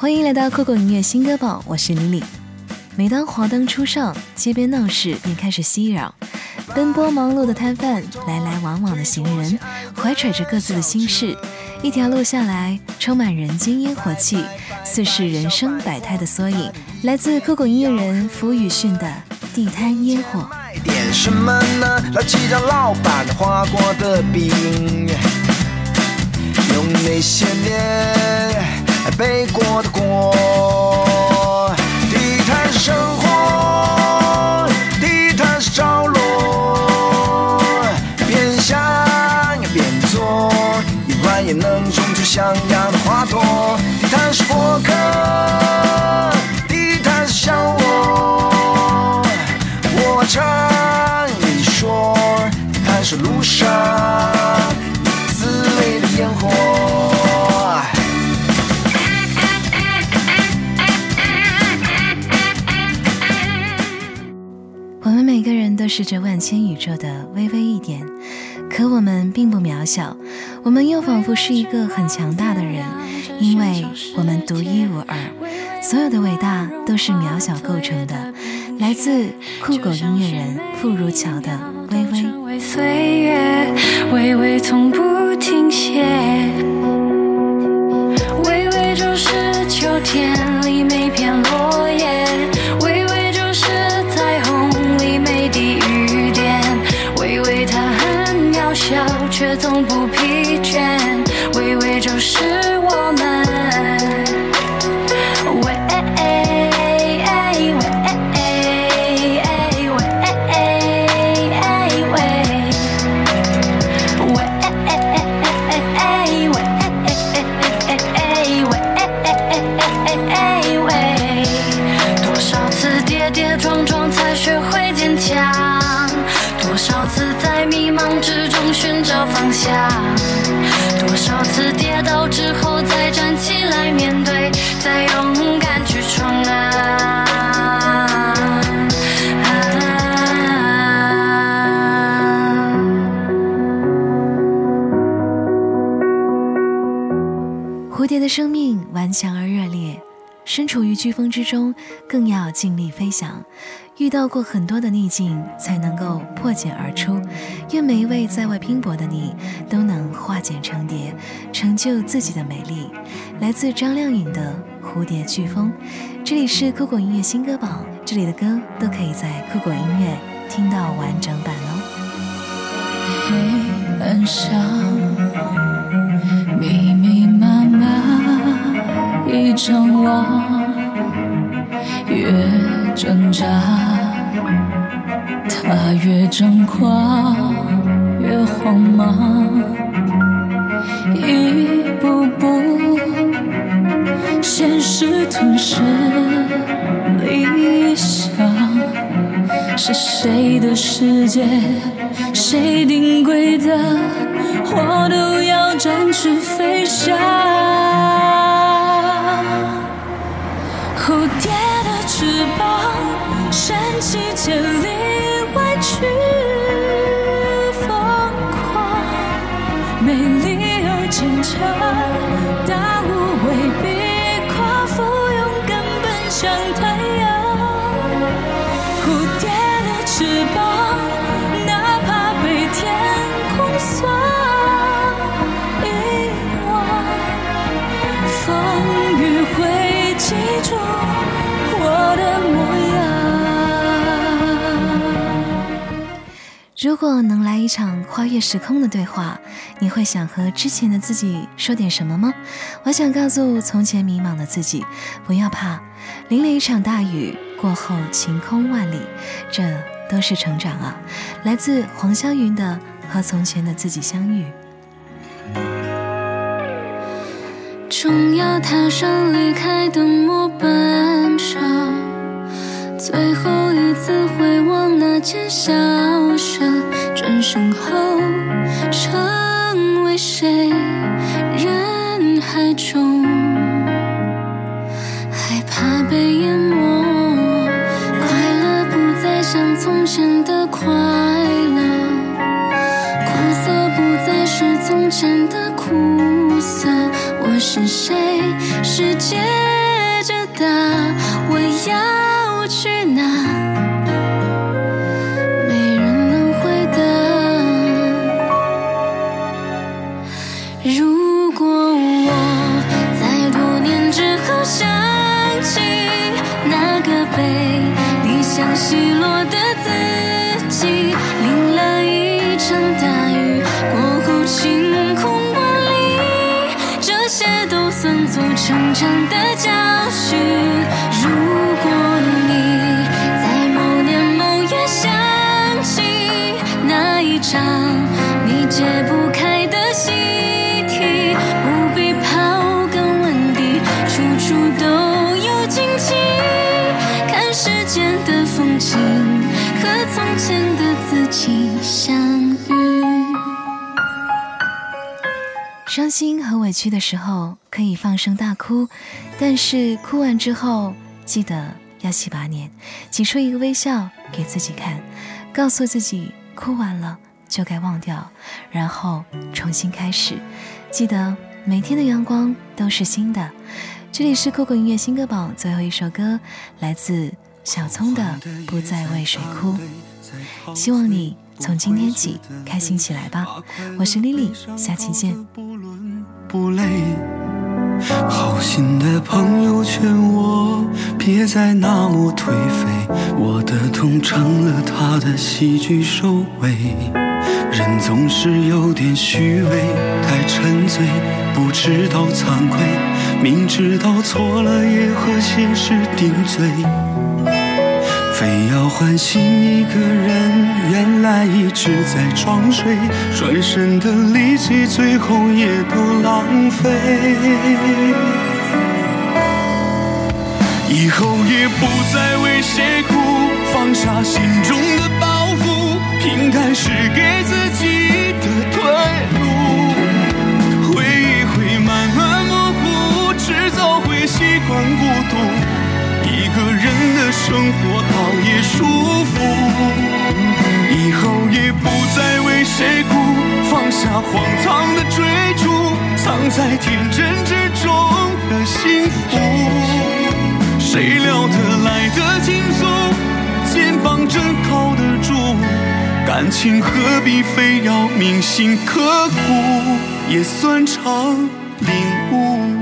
欢迎来到酷狗音乐新歌榜，我是李李。每当华灯初上，街边闹市便开始熙攘，奔波忙碌的摊贩，来来往往的行人，怀揣着各自的心事，一条路下来，充满人间烟火气，似是人生百态的缩影。来自酷狗音乐人福宇迅的《地摊烟火》。点什么呢？来几张老板画过的饼，用那些年。背过的锅，地摊是生活，地摊是着落，边想边做，一晚也能种出像样的花朵。地摊是过客，地摊是想我，我常是这万千宇宙的微微一点，可我们并不渺小，我们又仿佛是一个很强大的人，因为我们独一无二，所有的伟大都是渺小构成的。来自酷狗音乐人傅如桥的《微微》。岁月，微微从不停疲倦，微微就是我们。下多少次跌倒之后再站起来面对，再勇敢去闯啊！蝴蝶的生命顽强而热烈。身处于飓风之中，更要尽力飞翔。遇到过很多的逆境，才能够破茧而出。愿每一位在外拼搏的你，都能化茧成蝶，成就自己的美丽。来自张靓颖的《蝴蝶飓风》，这里是酷狗音乐新歌榜，这里的歌都可以在酷狗音乐听到完整版哦。黑暗上，密密麻麻。一张网，越挣扎，他越张狂，越慌忙，一步步，现实吞噬理想，是谁的世界，谁定规则，我都要展翅飞翔。膀，升起千里外去疯狂，美丽而坚强，大无畏比跨，赴勇敢奔向他如果能来一场跨越时空的对话，你会想和之前的自己说点什么吗？我想告诉从前迷茫的自己，不要怕，淋了一场大雨过后，晴空万里，这都是成长啊！来自黄霄云的《和从前的自己相遇》，终要踏上离开的末班车，最后一次回望那间小舍。身后，成为谁？人海中，害怕被淹没。快乐不再像从前的快乐，苦涩不再是从前的苦涩。我是谁？世界。答，我要去哪？解不开的习题，不必刨根问底，处处都有惊奇。看世间的风景，和从前的自己相遇。伤心和委屈的时候可以放声大哭，但是哭完之后记得要洗把脸，挤出一个微笑给自己看，告诉自己哭完了就该忘掉，然后重新开始。记得每天的阳光都是新的。这里是酷狗音乐新歌榜最后一首歌，来自小聪的《不再为谁哭》。希望你从今天起开心起来吧。我是 Lily，下期见。不伦。好心的朋友劝我别再那么颓废，我的痛成了他的喜剧收尾。人总是有点虚伪，太沉醉，不知道惭愧，明知道错了也和现实顶嘴。非要唤醒一个人，原来一直在装睡，转身的力气最后也都浪费。以后也不再为谁哭，放下心中的包平淡是给自己的退路。回忆会慢慢模糊，迟早会习惯孤独。一个人的生活倒也舒服，以后也不再为谁哭，放下荒唐的追逐，藏在天真之中的幸福。谁料得来的轻松，肩膀真靠得住，感情何必非要铭心刻骨，也算场领悟。